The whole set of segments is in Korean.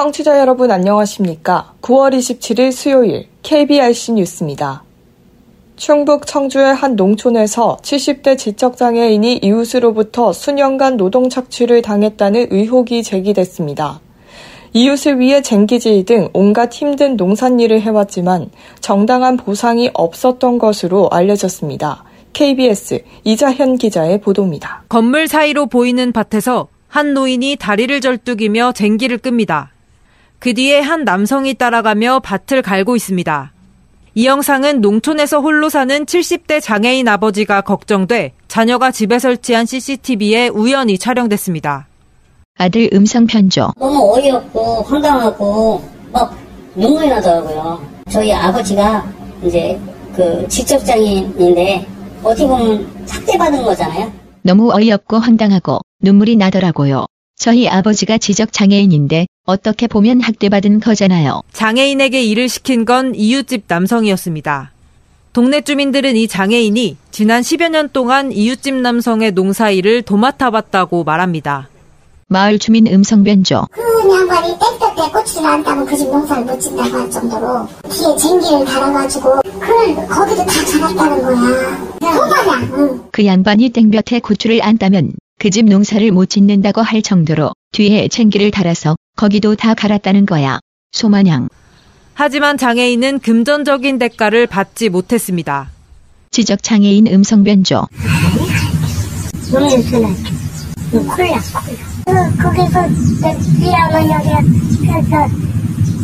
청취자 여러분 안녕하십니까? 9월 27일 수요일 KBRC 뉴스입니다. 충북 청주의 한 농촌에서 70대 지적장애인이 이웃으로부터 수년간 노동 착취를 당했다는 의혹이 제기됐습니다. 이웃을 위해 쟁기질 등 온갖 힘든 농산일을 해왔지만 정당한 보상이 없었던 것으로 알려졌습니다. KBS 이자현 기자의 보도입니다. 건물 사이로 보이는 밭에서 한 노인이 다리를 절뚝이며 쟁기를 끕니다. 그 뒤에 한 남성이 따라가며 밭을 갈고 있습니다. 이 영상은 농촌에서 홀로 사는 70대 장애인 아버지가 걱정돼 자녀가 집에 설치한 CCTV에 우연히 촬영됐습니다. 아들 음성 편조. 너무 어이없고 황당하고 막 눈물이 나더라고요. 저희 아버지가 이제 그 직접 장애인인데 어떻게 보면 학대받은 거잖아요. 너무 어이없고 황당하고 눈물이 나더라고요. 저희 아버지가 지적 장애인인데 어떻게 보면 학대받은 거잖아요. 장애인에게 일을 시킨 건 이웃집 남성이었습니다. 동네 주민들은 이 장애인이 지난 10여 년 동안 이웃집 남성의 농사 일을 도맡아봤다고 말합니다. 마을 주민 음성 변조. 그 양반이 땡볕 때 고추를 안 따면 그 집 농사를 못 짓다고 할 정도로 뒤에 쟁기를 달아가지고 그걸 거기도 다 갈았다는 거야. 소마냥. 응. 그 양반이 땡볕에 고추를 안 따면 그 집 농사를 못 짓는다고 할 정도로 뒤에 챙기를 달아서 거기도 다 갈았다는 거야. 소마냥. 하지만 장애인은 금전적인 대가를 받지 못했습니다. 지적 장애인 음성 변조. 콜라 콜라. 그 거기서 이 그래서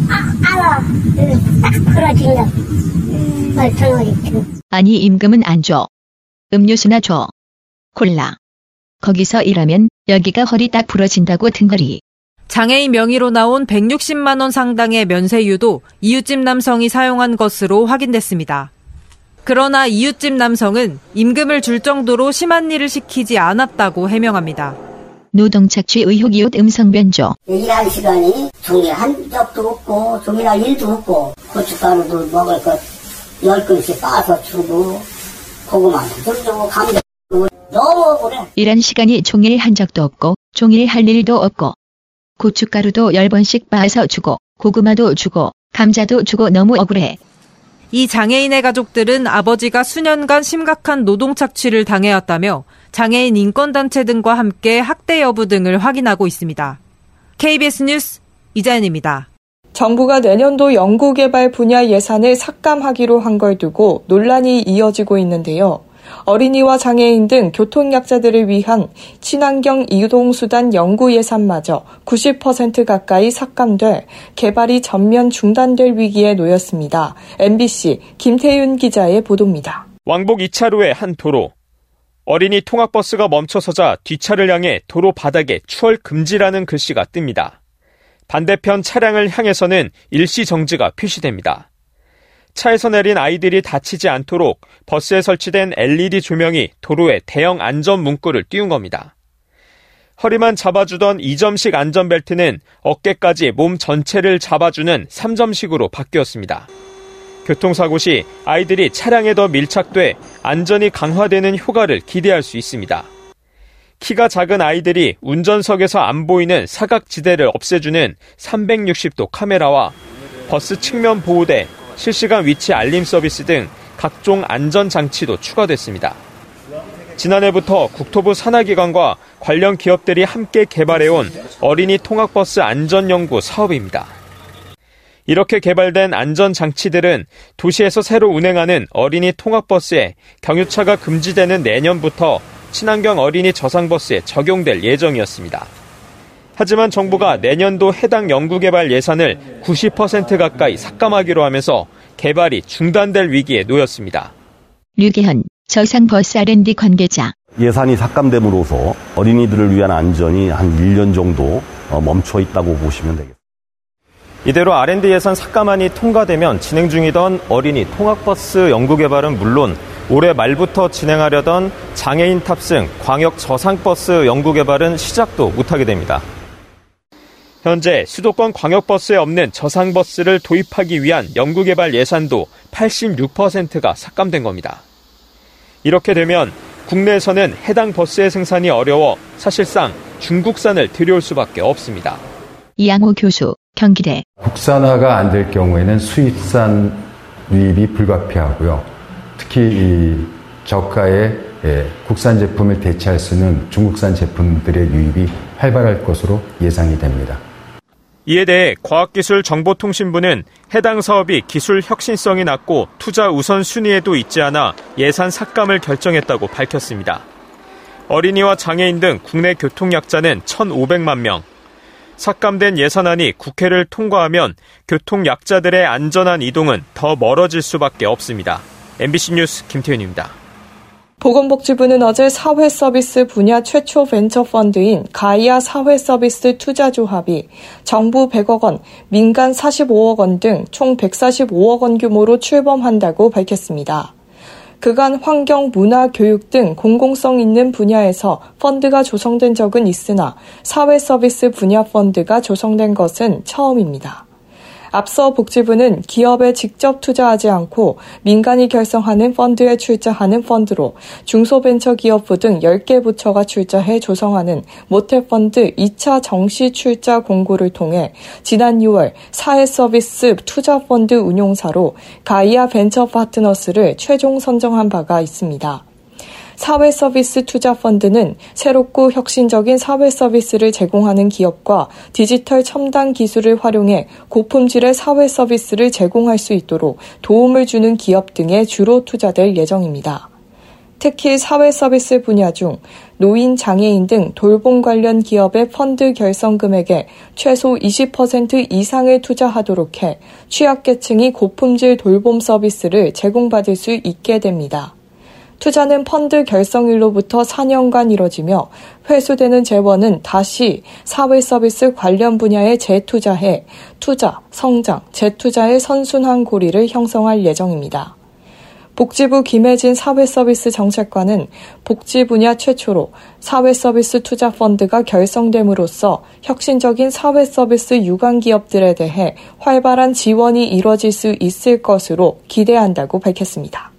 아 딱. 아니 임금은 안 줘. 음료수나 줘. 콜라. 거기서 일하면 여기가 허리 딱 부러진다고 등거리. 장애인 명의로 나온 160만 원 상당의 면세유도 이웃집 남성이 사용한 것으로 확인됐습니다. 그러나 이웃집 남성은 임금을 줄 정도로 심한 일을 시키지 않았다고 해명합니다. 노동 착취 의혹 이웃 음성 변조. 일할 시간이 종일 한 적도 없고 종일할 일도 없고 고춧가루도 먹을 것열 근씩 빠서 주고 고구마도 좀 주고 감자. 일한 시간이 종일 한 적도 없고 종일 할 일도 없고 고춧가루도 열 번씩 빻아서 주고 고구마도 주고 감자도 주고 너무 억울해. 이 장애인의 가족들은 아버지가 수년간 심각한 노동 착취를 당해왔다며 장애인 인권단체 등과 함께 학대 여부 등을 확인하고 있습니다. KBS 뉴스 이자연입니다. 정부가 내년도 연구개발 분야 예산을 삭감하기로 한 걸 두고 논란이 이어지고 있는데요. 어린이와 장애인 등 교통약자들을 위한 친환경 이동수단 연구 예산마저 90% 가까이 삭감돼 개발이 전면 중단될 위기에 놓였습니다. MBC 김태윤 기자의 보도입니다. 왕복 2차로의 한 도로. 어린이 통학버스가 멈춰서자 뒷차를 향해 도로 바닥에 추월 금지라는 글씨가 뜹니다. 반대편 차량을 향해서는 일시 정지가 표시됩니다. 차에서 내린 아이들이 다치지 않도록 버스에 설치된 LED 조명이 도로에 대형 안전 문구를 띄운 겁니다. 허리만 잡아주던 2점식 안전벨트는 어깨까지 몸 전체를 잡아주는 3점식으로 바뀌었습니다. 교통사고 시 아이들이 차량에 더 밀착돼 안전이 강화되는 효과를 기대할 수 있습니다. 키가 작은 아이들이 운전석에서 안 보이는 사각지대를 없애주는 360도 카메라와 버스 측면 보호대, 실시간 위치 알림 서비스 등 각종 안전 장치도 추가됐습니다. 지난해부터 국토부 산하기관과 관련 기업들이 함께 개발해온 어린이 통학버스 안전연구 사업입니다. 이렇게 개발된 안전장치들은 도시에서 새로 운행하는 어린이 통학버스에 경유차가 금지되는 내년부터 친환경 어린이 저상버스에 적용될 예정이었습니다. 하지만 정부가 내년도 해당 연구개발 예산을 90% 가까이 삭감하기로 하면서 개발이 중단될 위기에 놓였습니다. 류계현 저상버스 R&D 관계자. 예산이 삭감됨으로써 어린이들을 위한 안전이 한 1년 정도 멈춰 있다고 보시면 되겠습니다. 이대로 R&D 예산 삭감안이 통과되면 진행 중이던 어린이 통학버스 연구개발은 물론 올해 말부터 진행하려던 장애인 탑승 광역 저상버스 연구개발은 시작도 못하게 됩니다. 현재 수도권 광역버스에 없는 저상버스를 도입하기 위한 연구개발 예산도 86%가 삭감된 겁니다. 이렇게 되면 국내에서는 해당 버스의 생산이 어려워 사실상 중국산을 들여올 수밖에 없습니다. 이양호 교수, 경기대. 국산화가 안 될 경우에는 수입산 유입이 불가피하고요. 특히 이 저가의 예, 국산 제품을 대체할 수 있는 중국산 제품들의 유입이 활발할 것으로 예상이 됩니다. 이에 대해 과학기술정보통신부는 해당 사업이 기술 혁신성이 낮고 투자 우선 순위에도 있지 않아 예산 삭감을 결정했다고 밝혔습니다. 어린이와 장애인 등 국내 교통약자는 1,500만 명. 삭감된 예산안이 국회를 통과하면 교통약자들의 안전한 이동은 더 멀어질 수밖에 없습니다. MBC 뉴스 김태윤입니다. 보건복지부는 어제 사회서비스 분야 최초 벤처 펀드인 가이아 사회서비스 투자조합이 정부 100억 원, 민간 45억 원 등 총 145억 원 규모로 출범한다고 밝혔습니다. 그간 환경, 문화, 교육 등 공공성 있는 분야에서 펀드가 조성된 적은 있으나 사회서비스 분야 펀드가 조성된 것은 처음입니다. 앞서 복지부는 기업에 직접 투자하지 않고 민간이 결성하는 펀드에 출자하는 펀드로 중소벤처기업부 등 10개 부처가 출자해 조성하는 모태펀드 2차 정시 출자 공고를 통해 지난 6월 사회서비스 투자펀드 운용사로 가이아 벤처 파트너스를 최종 선정한 바가 있습니다. 사회 서비스 투자 펀드는 새롭고 혁신적인 사회 서비스를 제공하는 기업과 디지털 첨단 기술을 활용해 고품질의 사회 서비스를 제공할 수 있도록 도움을 주는 기업 등에 주로 투자될 예정입니다. 특히 사회 서비스 분야 중 노인, 장애인 등 돌봄 관련 기업의 펀드 결성 금액의 최소 20% 이상을 투자하도록 해 취약계층이 고품질 돌봄 서비스를 제공받을 수 있게 됩니다. 투자는 펀드 결성일로부터 4년간 이뤄지며 회수되는 재원은 다시 사회 서비스 관련 분야에 재투자해 투자, 성장, 재투자의 선순환 고리를 형성할 예정입니다. 복지부 김혜진 사회서비스 정책관은 복지 분야 최초로 사회서비스 투자 펀드가 결성됨으로써 혁신적인 사회서비스 유관 기업들에 대해 활발한 지원이 이뤄질 수 있을 것으로 기대한다고 밝혔습니다.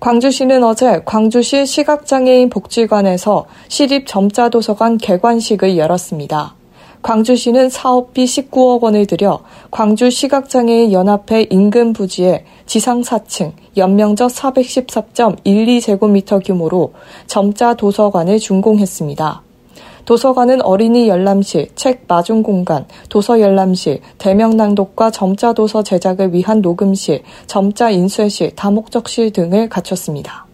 광주시는 어제 광주시 시각장애인 복지관에서 시립 점자도서관 개관식을 열었습니다. 광주시는 사업비 19억 원을 들여 광주 시각장애인 연합회 인근 부지에 지상 4층, 연면적 414.12제곱미터 규모로 점자 도서관을 준공했습니다. 도서관은 어린이 열람실, 책 마중 공간, 도서 열람실, 대명 낭독과 점자 도서 제작을 위한 녹음실, 점자 인쇄실, 다목적실 등을 갖췄습니다.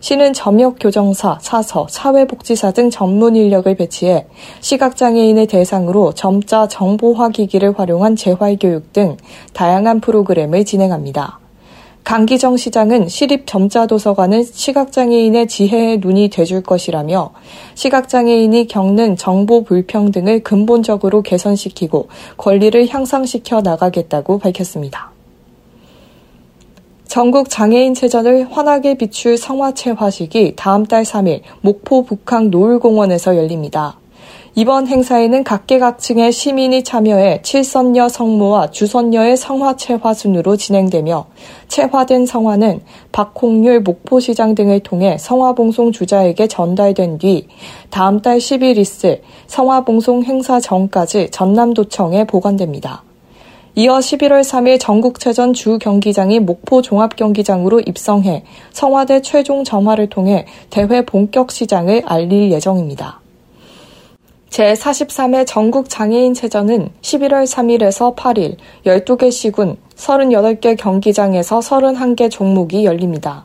시는 점역 교정사, 사서, 사회복지사 등 전문 인력을 배치해 시각장애인을 대상으로 점자 정보화 기기를 활용한 재활교육 등 다양한 프로그램을 진행합니다. 강기정 시장은 시립 점자도서관은 시각장애인의 지혜의 눈이 돼줄 것이라며 시각장애인이 겪는 정보 불평등을 근본적으로 개선시키고 권리를 향상시켜 나가겠다고 밝혔습니다. 전국 장애인 체전을 환하게 비출 성화체화식이 다음 달 3일 목포 북항 노을공원에서 열립니다. 이번 행사에는 각계각층의 시민이 참여해 칠선녀 성모와 주선녀의 성화체화 순으로 진행되며 체화된 성화는 박홍률 목포시장 등을 통해 성화봉송 주자에게 전달된 뒤 다음 달 10일 있을 성화봉송 행사 전까지 전남도청에 보관됩니다. 이어 11월 3일 전국체전 주 경기장이 목포 종합경기장으로 입성해 성화대 최종 점화를 통해 대회 본격 시장을 알릴 예정입니다. 제43회 전국 장애인 체전은 11월 3일에서 8일 12개 시군 38개 경기장에서 31개 종목이 열립니다.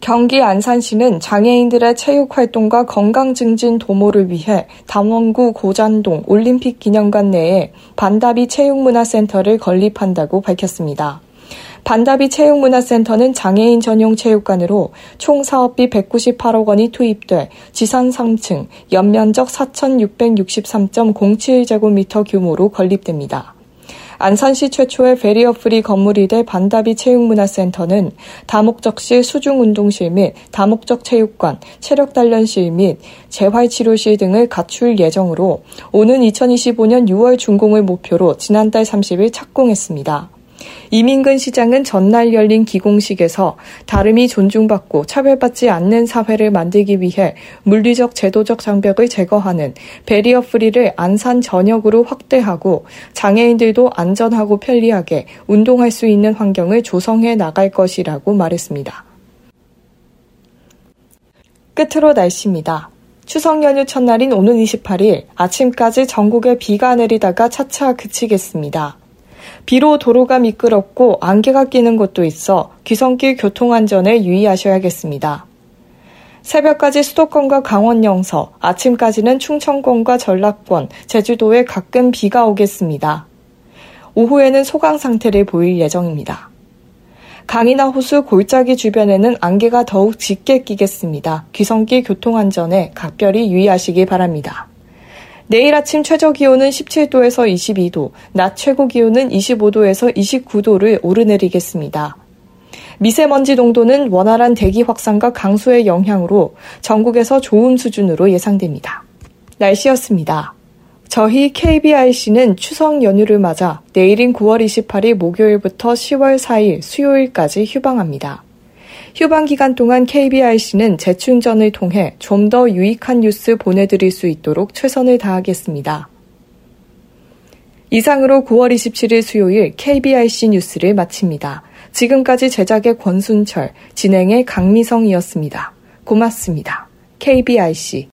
경기 안산시는 장애인들의 체육 활동과 건강 증진 도모를 위해 담원구 고잔동 올림픽 기념관 내에 반다비 체육문화센터를 건립한다고 밝혔습니다. 반다비 체육문화센터는 장애인 전용 체육관으로 총 사업비 198억 원이 투입돼 지상 3층, 연면적 4,663.07제곱미터 규모로 건립됩니다. 안산시 최초의 barrier free 건물이 될 반다비 체육문화센터는 다목적실 수중운동실 및 다목적 체육관, 체력단련실 및 재활치료실 등을 갖출 예정으로 오는 2025년 6월 준공을 목표로 지난달 30일 착공했습니다. 이민근 시장은 전날 열린 기공식에서 다름이 존중받고 차별받지 않는 사회를 만들기 위해 물리적 제도적 장벽을 제거하는 베리어 프리를 안산 전역으로 확대하고 장애인들도 안전하고 편리하게 운동할 수 있는 환경을 조성해 나갈 것이라고 말했습니다. 끝으로 날씨입니다. 추석 연휴 첫날인 오는 28일 아침까지 전국에 비가 내리다가 차차 그치겠습니다. 비로 도로가 미끄럽고 안개가 끼는 곳도 있어 귀성길 교통안전에 유의하셔야겠습니다. 새벽까지 수도권과 강원 영서, 아침까지는 충청권과 전라권, 제주도에 가끔 비가 오겠습니다. 오후에는 소강 상태를 보일 예정입니다. 강이나 호수 골짜기 주변에는 안개가 더욱 짙게 끼겠습니다. 귀성길 교통안전에 각별히 유의하시기 바랍니다. 내일 아침 최저 기온은 17도에서 22도, 낮 최고 기온은 25도에서 29도를 오르내리겠습니다. 미세먼지 농도는 원활한 대기 확산과 강수의 영향으로 전국에서 좋은 수준으로 예상됩니다. 날씨였습니다. 저희 KBIC는 추석 연휴를 맞아 내일인 9월 28일 목요일부터 10월 4일 수요일까지 휴방합니다. 휴방 기간 동안 KBRC는 재충전을 통해 좀 더 유익한 뉴스 보내드릴 수 있도록 최선을 다하겠습니다. 이상으로 9월 27일 수요일 KBRC 뉴스를 마칩니다. 지금까지 제작의 권순철, 진행의 강미성이었습니다. 고맙습니다. KBRC